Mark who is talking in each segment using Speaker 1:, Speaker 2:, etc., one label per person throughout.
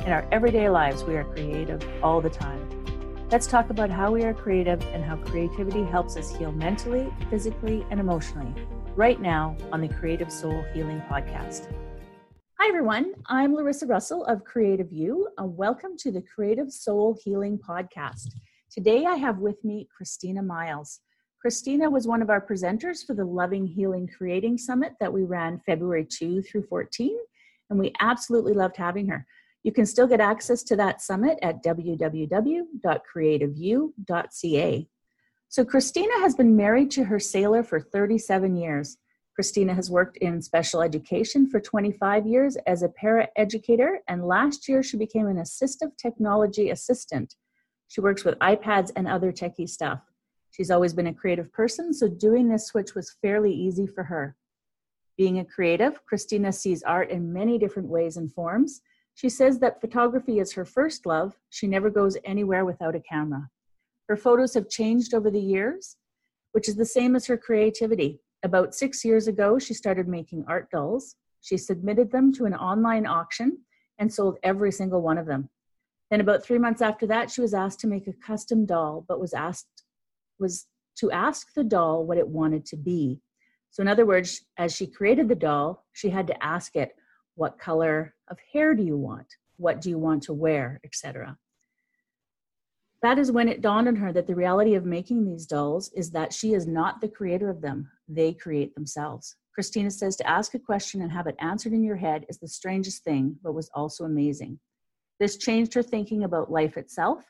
Speaker 1: in our everyday lives. We are creative all the time. Let's talk about how we are creative and how creativity helps us heal mentally, physically, and emotionally right now on the Creative Soul Healing Podcast. Hi, everyone. I'm Larissa Russell of Creative You. and welcome to the Creative Soul Healing Podcast. Today I have with me Christina Miles. Christina was one of our presenters for the Loving Healing Creating Summit that we ran February 2 through 14, and we absolutely loved having her. You can still get access to that summit at www.creativeyou.ca. So, Christina has been married to her sailor for 37 years. Christina has worked in special education for 25 years as a para educator, and last year she became an assistive technology assistant. She works with iPads and other techie stuff. She's always been a creative person, so doing this switch was fairly easy for her. Being a creative, Christina sees art in many different ways and forms. She says that photography is her first love. She never goes anywhere without a camera. Her photos have changed over the years, which is the same as her creativity. About six years ago, she started making art dolls. She submitted them to an online auction and sold every single one of them. Then, about three months after that, she was asked to make a custom doll, but was asked was to ask the doll what it wanted to be. So, in other words, as she created the doll, she had to ask it, what color of hair do you want? What do you want to wear, etc. That is when it dawned on her that the reality of making these dolls is that she is not the creator of them, they create themselves. Christina says to ask a question and have it answered in your head is the strangest thing, but was also amazing. This changed her thinking about life itself.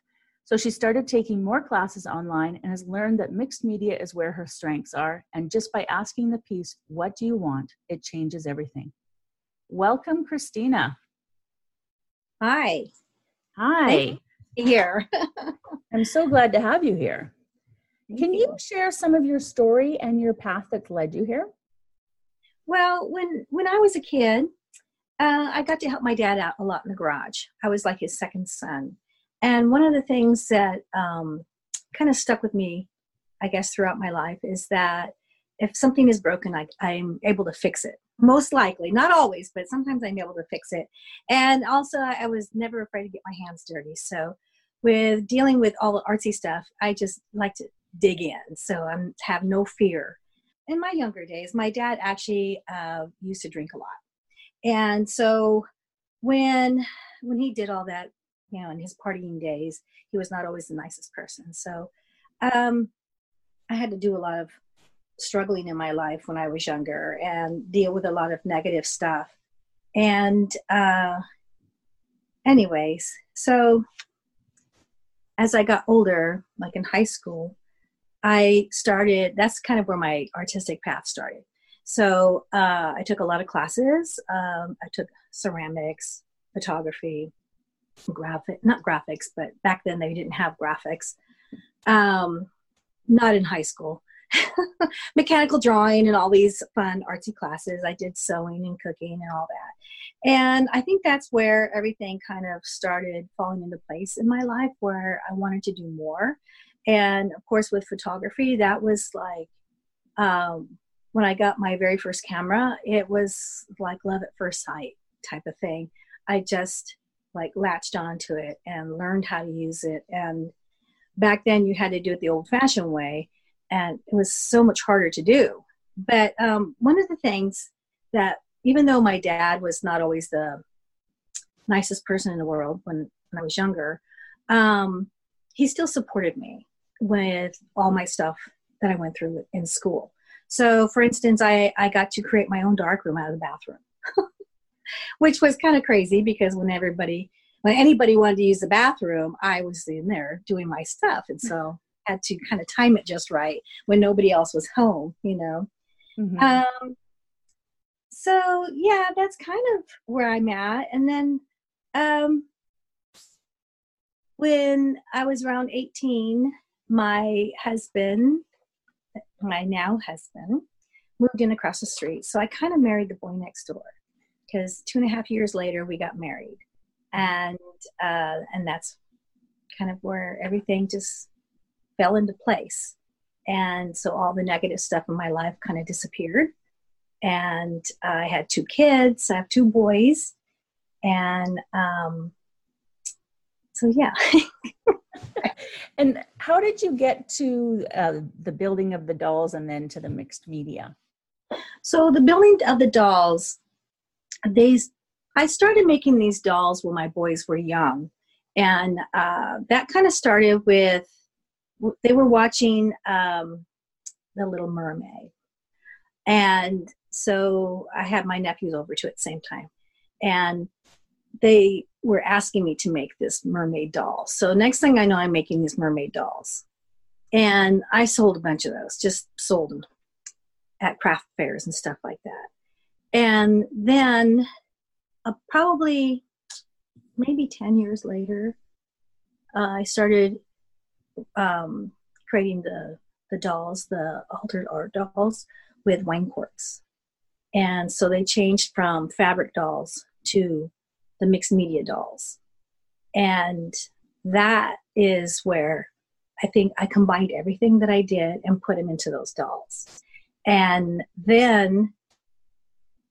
Speaker 1: So she started taking more classes online and has learned that mixed media is where her strengths are. And just by asking the piece, What do you want? it changes everything. Welcome, Christina.
Speaker 2: Hi.
Speaker 1: Hi.
Speaker 2: Here.
Speaker 1: I'm so glad to have you here. Can you share some of your story and your path that's led you here?
Speaker 2: Well, when when I was a kid, uh, I got to help my dad out a lot in the garage. I was like his second son, and one of the things that um, kind of stuck with me, I guess, throughout my life is that if something is broken, I, I'm able to fix it most likely. Not always but sometimes i'm able to fix it. And also i was never afraid to get my hands dirty. So with dealing with all the artsy stuff i just like to dig in. So i have no fear. In my younger days my dad actually uh, used to drink a lot. And so when when he did all that you know in his partying days he was not always the nicest person. So um i had to do a lot of struggling in my life when I was younger and deal with a lot of negative stuff. And, uh, anyways, so as I got older, like in high school, I started, that's kind of where my artistic path started. So uh, I took a lot of classes. Um, I took ceramics, photography, graphic, not graphics, but back then they didn't have graphics. Um, not in high school. mechanical drawing and all these fun artsy classes. I did sewing and cooking and all that. And I think that's where everything kind of started falling into place in my life where I wanted to do more. And of course, with photography, that was like um, when I got my very first camera, it was like love at first sight type of thing. I just like latched onto it and learned how to use it. And back then, you had to do it the old fashioned way and it was so much harder to do. But um, one of the things that, even though my dad was not always the nicest person in the world when, when I was younger, um, he still supported me with all my stuff that I went through in school. So, for instance, I, I got to create my own dark room out of the bathroom, which was kind of crazy because when everybody, when anybody wanted to use the bathroom, I was in there doing my stuff. And so had to kind of time it just right when nobody else was home, you know. Mm-hmm. Um, so yeah, that's kind of where I'm at. And then um, when I was around 18, my husband, my now husband, moved in across the street. So I kind of married the boy next door because two and a half years later we got married, and uh, and that's kind of where everything just fell into place. And so all the negative stuff in my life kind of disappeared. And I had two kids. I have two boys, and um, so yeah.
Speaker 1: and how did you get to uh, the building of the dolls and then to the mixed media?
Speaker 2: So the building of the dolls, these I started making these dolls when my boys were young, and uh, that kind of started with they were watching um, the Little Mermaid, and so I had my nephews over to at the same time, and they were asking me to make this mermaid doll. So next thing I know, I'm making these mermaid dolls, and I sold a bunch of those. Just sold them at craft fairs and stuff like that. And then, uh, probably maybe ten years later, uh, I started um, creating the the dolls, the altered art dolls, with wine quartz. And so they changed from fabric dolls to the mixed media dolls. And that is where I think I combined everything that I did and put them into those dolls. And then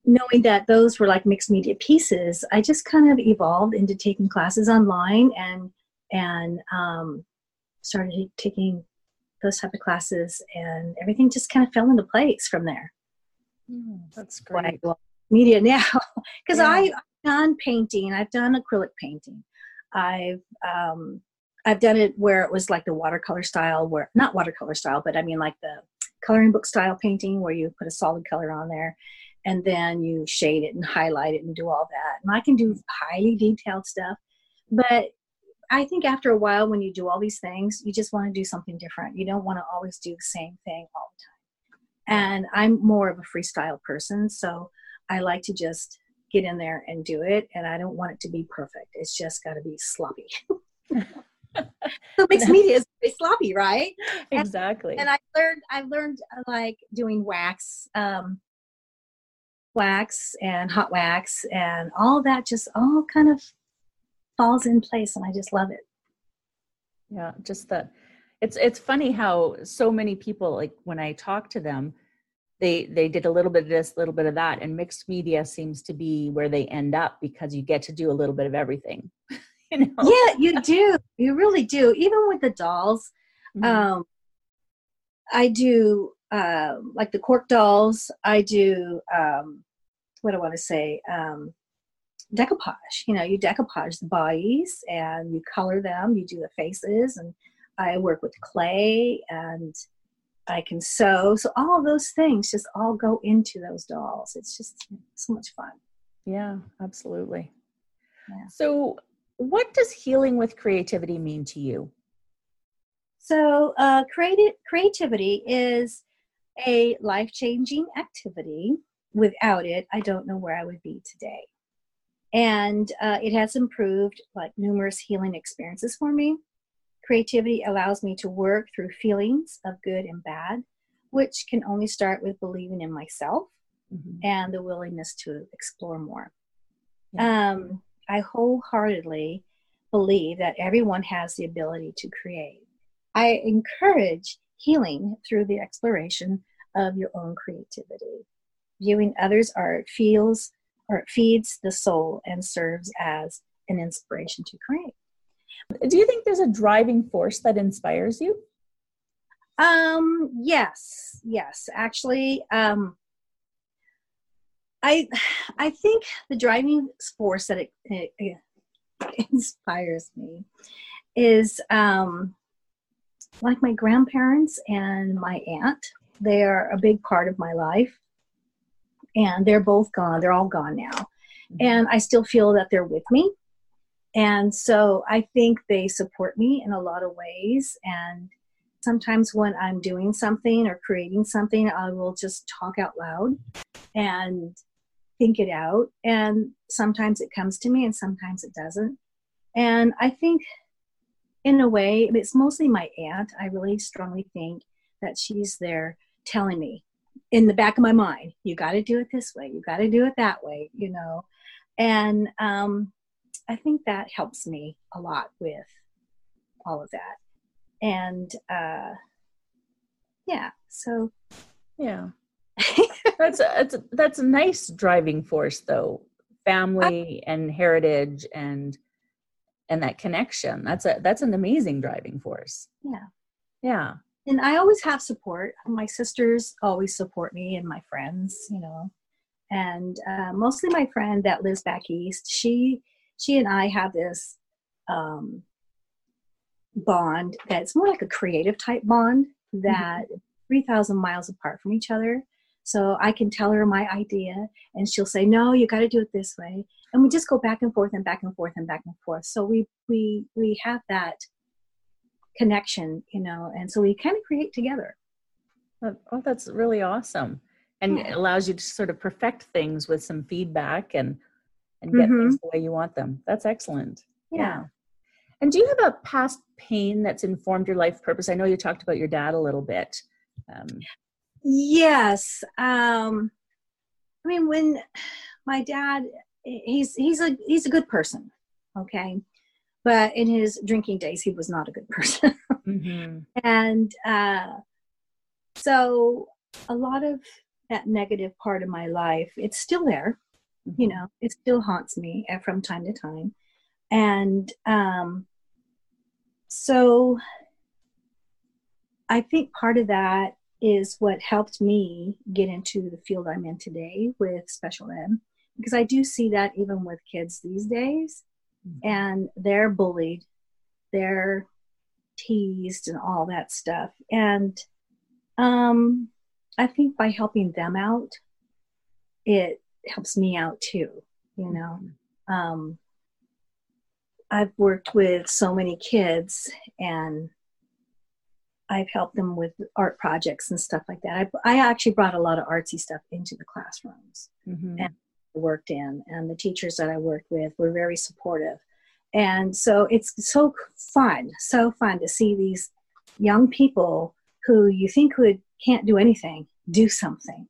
Speaker 2: knowing that those were like mixed media pieces, I just kind of evolved into taking classes online and and um, started taking those type of classes, and everything just kind of fell into place from there.
Speaker 1: Mm, that's great.
Speaker 2: Media now, because yeah. I've done painting, I've done acrylic painting, I've um, I've done it where it was like the watercolor style, where not watercolor style, but I mean like the coloring book style painting where you put a solid color on there and then you shade it and highlight it and do all that. And I can do highly detailed stuff, but I think after a while, when you do all these things, you just want to do something different. You don't want to always do the same thing all the time. And I'm more of a freestyle person, so I like to just get in there and do it. And I don't want it to be perfect. It's just got to be sloppy. so mixed media is very sloppy, right?
Speaker 1: Exactly.
Speaker 2: And, and I learned, I learned uh, like doing wax, um, wax and hot wax, and all that. Just all kind of falls in place and I just love it.
Speaker 1: Yeah, just that it's it's funny how so many people like when I talk to them, they they did a little bit of this, a little bit of that, and mixed media seems to be where they end up because you get to do a little bit of everything.
Speaker 2: you know? Yeah, you do. You really do. Even with the dolls, mm-hmm. um, I do uh, like the cork dolls. I do um, what do I want to say? Um, decoupage. You know, you decoupage the bodies and you color them, you do the faces, and I work with clay and I can sew. So all those things just all go into those dolls. It's just so much fun.
Speaker 1: Yeah, absolutely. Yeah. So, what does healing with creativity mean to you?
Speaker 2: So, uh, creative creativity is a life changing activity. Without it, I don't know where I would be today and uh, it has improved like numerous healing experiences for me creativity allows me to work through feelings of good and bad which can only start with believing in myself mm-hmm. and the willingness to explore more yeah. um, i wholeheartedly believe that everyone has the ability to create i encourage healing through the exploration of your own creativity viewing others art feels or it feeds the soul and serves as an inspiration to create.
Speaker 1: Do you think there's a driving force that inspires you?
Speaker 2: Um, yes, yes. Actually, um, I I think the driving force that it, it, it inspires me is um, like my grandparents and my aunt. They are a big part of my life and they're both gone. They're all gone now. Mm-hmm. And I still feel that they're with me. And so I think they support me in a lot of ways. And sometimes when I'm doing something or creating something, I will just talk out loud and think it out. And sometimes it comes to me and sometimes it doesn't. And I think in a way, it's mostly my aunt. I really strongly think that she's there telling me in the back of my mind, you got to do it this way, you got to do it that way, you know. And um, I think that helps me a lot with all of that. And uh, yeah, so
Speaker 1: yeah, that's a, that's a, that's a nice driving force, though. Family I, and heritage and and that connection. That's a that's an amazing driving force.
Speaker 2: Yeah,
Speaker 1: yeah.
Speaker 2: And I always have support. My sisters always support me, and my friends, you know, and uh, mostly my friend that lives back east. She she and I have this um, bond that's more like a creative type bond that mm-hmm. 3,000 miles apart from each other. So I can tell her my idea and she'll say, no, you got to do it this way. And we just go back and forth and back and forth and back and forth. So we, we, we have that connection, you know, and so we kind of create together.
Speaker 1: Oh, that's really awesome. And yeah. it allows you to sort of perfect things with some feedback and, and get mm-hmm. things the way you want them. That's excellent.
Speaker 2: yeah. yeah.
Speaker 1: And do you have a past pain that's informed your life purpose? I know you talked about your dad a little bit. Um,
Speaker 2: yes. Um, I mean, when my dad, he's he's a he's a good person, okay, but in his drinking days, he was not a good person, mm-hmm. and uh, so a lot of that negative part of my life, it's still there. Mm-hmm. You know, it still haunts me uh, from time to time, and um, so I think part of that is what helped me get into the field I'm in today with special ed, because I do see that even with kids these days. And they're bullied, they're teased, and all that stuff. And um, I think by helping them out, it helps me out too, you know. Mm-hmm. Um, I've worked with so many kids and I've helped them with art projects and stuff like that. I, I actually brought a lot of artsy stuff into the classrooms mm-hmm. and worked in, and the teachers that I worked with were very supportive. And so it's so fun, so fun to see these young people who you think would can't do anything do something,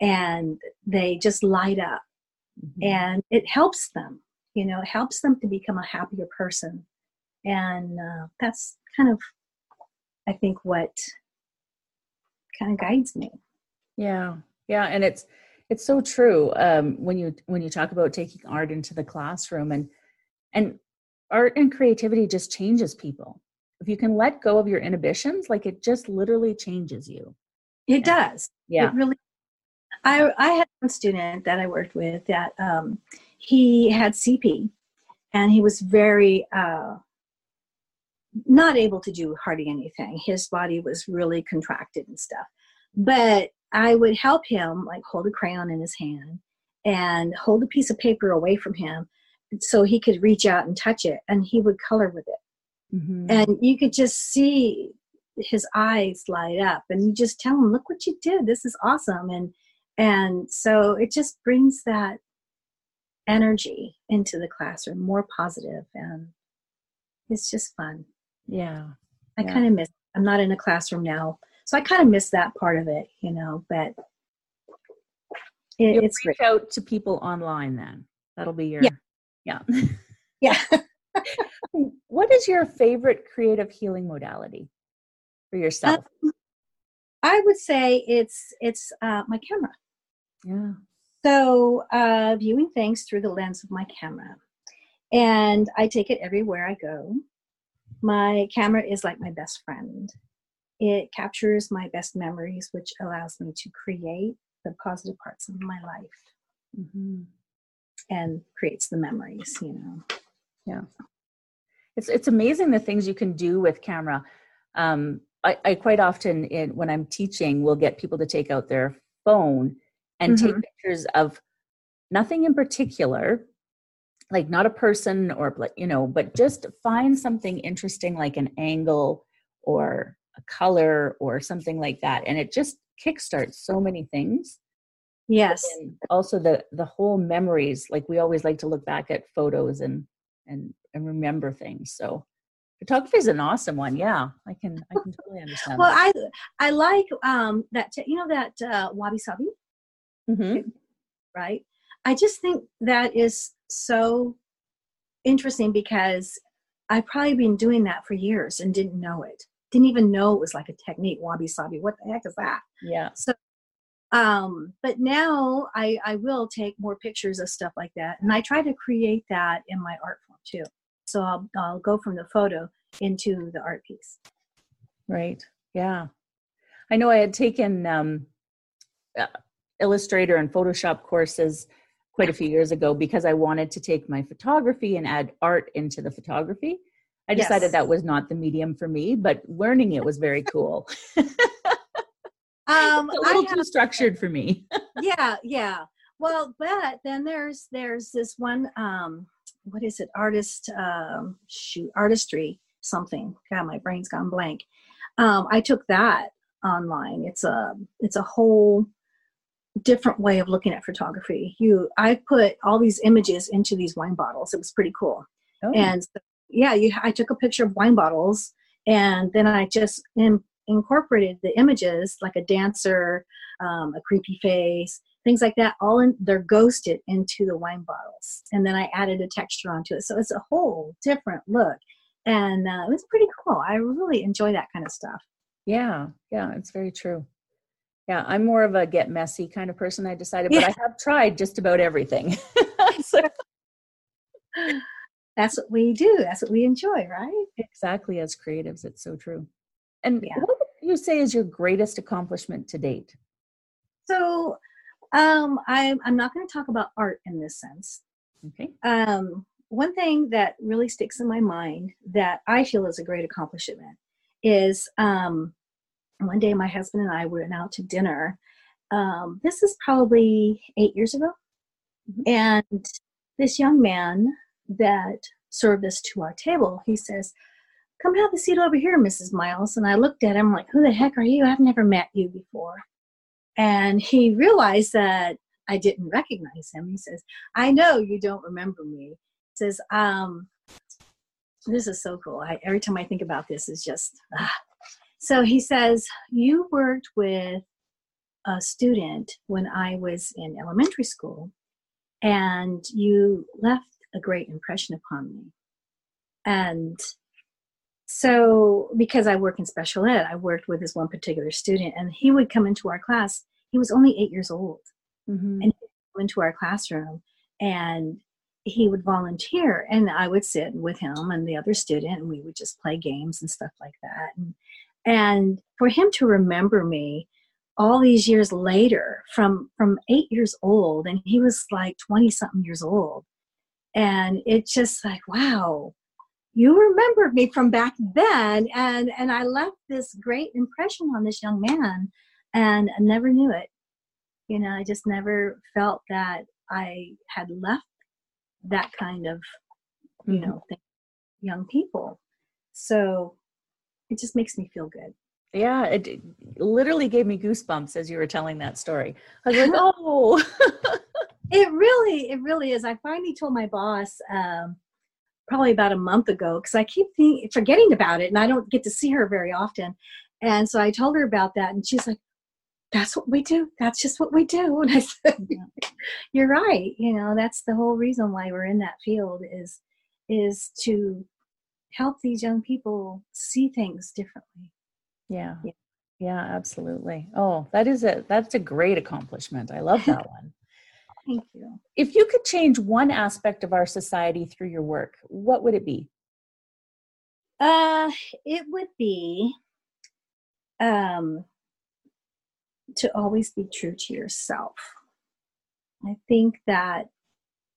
Speaker 2: and they just light up, mm-hmm. and it helps them you know it helps them to become a happier person and uh, that's kind of i think what kind of guides me
Speaker 1: yeah yeah and it's it's so true um, when you when you talk about taking art into the classroom and and art and creativity just changes people if you can let go of your inhibitions like it just literally changes you
Speaker 2: it yeah. does
Speaker 1: yeah
Speaker 2: it really i i had one student that i worked with that um, he had CP and he was very uh, not able to do hardly anything. His body was really contracted and stuff. But I would help him, like hold a crayon in his hand and hold a piece of paper away from him so he could reach out and touch it and he would color with it. Mm-hmm. And you could just see his eyes light up and you just tell him, look what you did. This is awesome. And and so it just brings that energy into the classroom, more positive, and it's just fun.
Speaker 1: Yeah.
Speaker 2: I yeah. kind of miss, It. I'm not in a classroom now, so I kind of miss that part of it, you know, but
Speaker 1: it, You'll it's reach great. out to people online then. That'll be your,
Speaker 2: yeah.
Speaker 1: Yeah.
Speaker 2: yeah.
Speaker 1: what is your favorite creative healing modality for yourself? Um,
Speaker 2: I would say it's it's uh, my camera.
Speaker 1: Yeah.
Speaker 2: So, uh, viewing things through the lens of my camera. And I take it everywhere I go. My camera is like my best friend. It captures my best memories, which allows me to create the positive parts of my life mm-hmm. and creates the memories, you know.
Speaker 1: Yeah. It's, it's amazing the things you can do with camera. Um, I, I quite often, in, when I'm teaching, will get people to take out their phone and mm-hmm. take pictures of nothing in particular like not a person or you know but just find something interesting like an angle or a color or something like that and it just kickstarts so many things
Speaker 2: yes
Speaker 1: and also the the whole memories like we always like to look back at photos and and and remember things so photography is an awesome one. Yeah, I can I can totally understand.
Speaker 2: well,
Speaker 1: that.
Speaker 2: I I like um that t- you know that uh, wabi sabi,
Speaker 1: Mhm.
Speaker 2: right? I just think that is so interesting because I've probably been doing that for years and didn't know it. Didn't even know it was like a technique, wabi sabi. What the heck is that?
Speaker 1: yeah, So,
Speaker 2: um but now i i will take more pictures of stuff like that and i try to create that in my art form too so i'll, I'll go from the photo into the art piece
Speaker 1: right. Yeah, I know I had taken um, uh, Illustrator and Photoshop courses quite a few years ago because I wanted to take my photography and add art into the photography. I decided
Speaker 2: Yes.
Speaker 1: that was not the medium for me, but learning it was very cool.
Speaker 2: um
Speaker 1: It's a little
Speaker 2: have,
Speaker 1: too structured for me.
Speaker 2: yeah yeah. Well but then there's there's this one um what is it? Artist um shoot artistry something. God my brain's gone blank. Um i took that online. It's a it's a whole different way of looking at photography. You i put all these images into these wine bottles. It was pretty cool.
Speaker 1: Oh,
Speaker 2: and yeah you i took a picture of wine bottles and then i just in, incorporated the images like a dancer um, a creepy face things like that all in they're ghosted into the wine bottles and then i added a texture onto it so it's a whole different look and uh, it was pretty cool i really enjoy that kind of stuff
Speaker 1: yeah, yeah, it's very true. Yeah, I'm more of a get messy kind of person. I decided, but
Speaker 2: Yeah.
Speaker 1: I have tried just about everything. so,
Speaker 2: that's what we do that's what we enjoy right
Speaker 1: exactly as creatives, it's so true. And
Speaker 2: Yeah.
Speaker 1: what would you say is your greatest accomplishment to date?
Speaker 2: so um, I'm, I'm not going to talk about art in this sense
Speaker 1: Okay.
Speaker 2: um, one thing that really sticks in my mind that I feel is a great accomplishment is um, one day my husband and I went out to dinner. Um, this is probably eight years ago.
Speaker 1: Mhm.
Speaker 2: And this young man that served us to our table, he says, Come have a seat over here, Mrs. Miles. And I looked at him like, Who the heck are you? I've never met you before. And he realized that I didn't recognize him. He says, I know you don't remember me. He says, um, this is so cool. I, every time I think about this, is just ah. so. He says you worked with a student when I was in elementary school, and you left a great impression upon me. And so, because I work in special ed, I worked with this one particular student, and he would come into our class. He was only eight years old
Speaker 1: Mhm.
Speaker 2: And- into our classroom and he would volunteer and i would sit with him and the other student and we would just play games and stuff like that and, and for him to remember me all these years later from from eight years old and he was like 20 something years old and it's just like wow you remembered me from back then. And and i left this great impression on this young man and i never knew it. You know i just never felt that i had left that kind of you
Speaker 1: Mhm.
Speaker 2: know thing, young people. So it just makes me feel good.
Speaker 1: Yeah, it, it literally gave me goosebumps as you were telling that story. I was like, oh,
Speaker 2: it really it really is i finally told my boss um, probably about a month ago because i keep think, forgetting about it and i don't get to see her very often and so i told her about that and she's like that's what we do that's just what we do and i said you're right you know that's the whole reason why we're in that field is is to help these young people see things differently
Speaker 1: yeah,
Speaker 2: Yeah.
Speaker 1: yeah, absolutely. Oh, that is a that's a great accomplishment. I love that one.
Speaker 2: Thank you
Speaker 1: If you could change one aspect of our society through your work, what would it be?
Speaker 2: Uh, it would be um, to always be true to yourself. I think that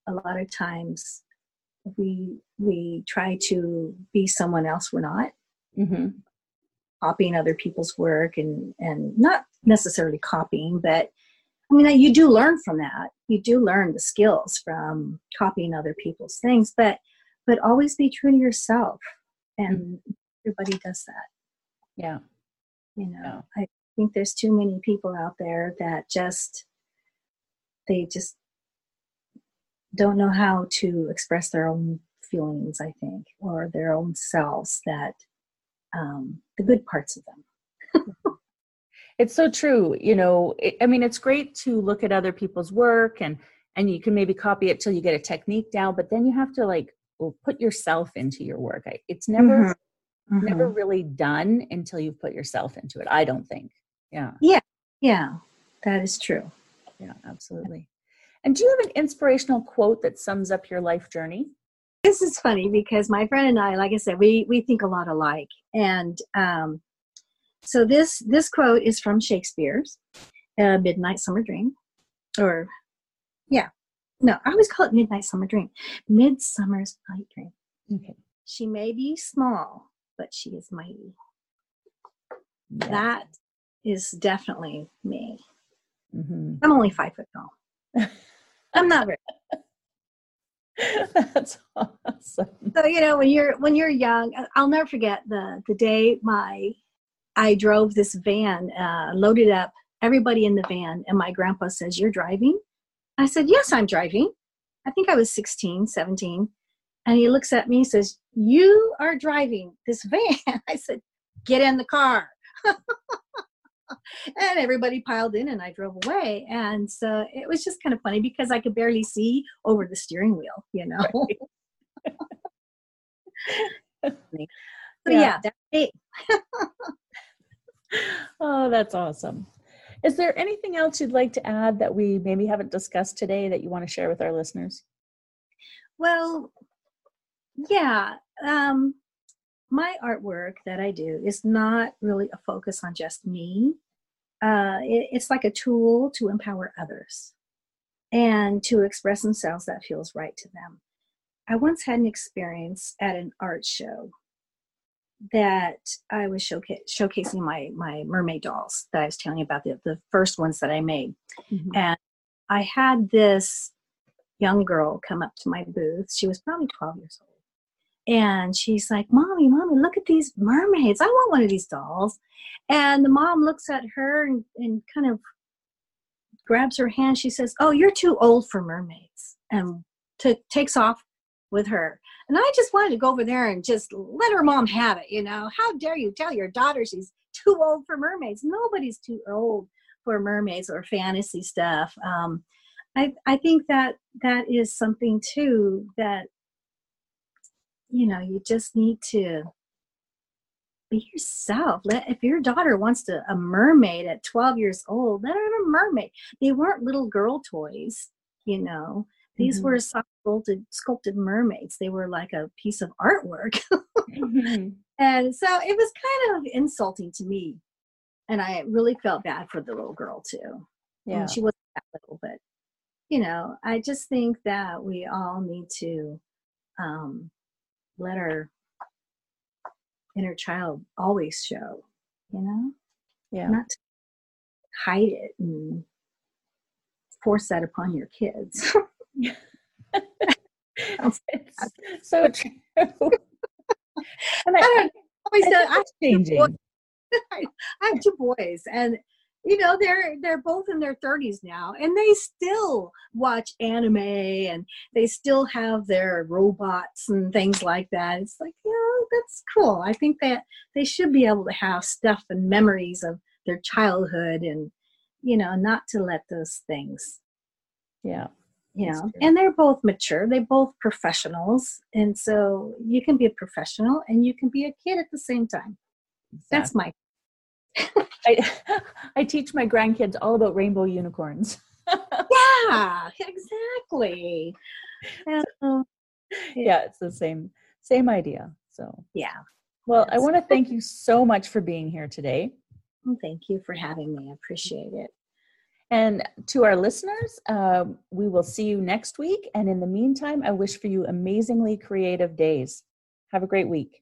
Speaker 2: a lot of times we we try to be someone else we're not,
Speaker 1: Mm-hmm.
Speaker 2: copying other people's work and and not necessarily copying, but I mean you do learn from that. You do learn the skills from copying other people's things, but but always be true to yourself. And everybody does that.
Speaker 1: Yeah,
Speaker 2: you know
Speaker 1: Yeah.
Speaker 2: i think there's too many people out there that just they just don't know how to express their own feelings, I think, or their own selves that um, the good parts of them.
Speaker 1: it's so true. You know, it, I mean, it's great to look at other people's work and and you can maybe copy it till you get a technique down, but then you have to like well, put yourself into your work. It's never mm-hmm. Mm-hmm. never really done until you've put yourself into it. I don't think. Yeah.
Speaker 2: Yeah. Yeah. That is true.
Speaker 1: Yeah, absolutely. And do you have an inspirational quote that sums up your life journey?
Speaker 2: This is funny because my friend and I, like I said, we we think a lot alike. And um, so this this quote is from Shakespeare's uh, Midnight Summer Dream, or yeah, no, I always call it Midnight Summer Dream, Midsummer's Night Dream. Okay. She may be small, but she is mighty. Yeah. That is definitely me. Mm-hmm. I'm only five foot tall. I'm not very.
Speaker 1: That's awesome.
Speaker 2: So you know when you're when you're young, I'll never forget the the day my I drove this van, uh, loaded up everybody in the van, and my grandpa says, "You're driving." I said, "Yes, I'm driving." I think I was 16, 17, and he looks at me and says, "You are driving this van." I said, "Get in the car." and everybody piled in and I drove away. And so it was just kind of funny because I could barely see over the steering wheel, you know. so yeah, yeah that's it.
Speaker 1: Oh, that's awesome. Is there anything else you'd like to add that we maybe haven't discussed today that you want to share with our listeners?
Speaker 2: Well, yeah. Um, my artwork that I do is not really a focus on just me. Uh, it, it's like a tool to empower others and to express themselves that feels right to them. I once had an experience at an art show that I was showca- showcasing my my mermaid dolls that I was telling you about the the first ones that I made, mm-hmm. and I had this young girl come up to my booth. She was probably twelve years old, and she's like, Mommy, Mommy, look at these mermaids. I want one of these dolls. And the mom looks at her and, and kind of grabs her hand. She says, Oh, you're too old for mermaids. And t- takes off with her. And I just wanted to go over there and just let her mom have it. You know, how dare you tell your daughter she's too old for mermaids? Nobody's too old for mermaids or fantasy stuff. Um, I, I think that that is something too that you know you just need to be yourself let if your daughter wants to a mermaid at 12 years old let her have a mermaid they weren't little girl toys you know these mm-hmm. were sculpted sculpted mermaids they were like a piece of artwork mm-hmm. and so it was kind of insulting to me and i really felt bad for the little girl too yeah and she wasn't that little but you know i just think that we all need to um, let our inner child always show, you know?
Speaker 1: Yeah.
Speaker 2: Not hide it and force that upon your kids.
Speaker 1: so true. and I, always I, changing.
Speaker 2: I have two boys, and you know they're they're both in their 30s now and they still watch anime and they still have their robots and things like that. It's like yeah that's cool. I think that they should be able to have stuff and memories of their childhood and you know not to let those things
Speaker 1: yeah
Speaker 2: you know and they're both mature they're both professionals and so you can be a professional and you can be a kid at the same time exactly. that's my
Speaker 1: I, I teach my grandkids all about rainbow unicorns.
Speaker 2: yeah, exactly.
Speaker 1: Um, yeah, it's the same same idea. So
Speaker 2: yeah.
Speaker 1: Well, I want to thank you so much for being here today.
Speaker 2: Well, thank you for having me. I appreciate it.
Speaker 1: And to our listeners, uh, we will see you next week. And in the meantime, I wish for you amazingly creative days. Have a great week.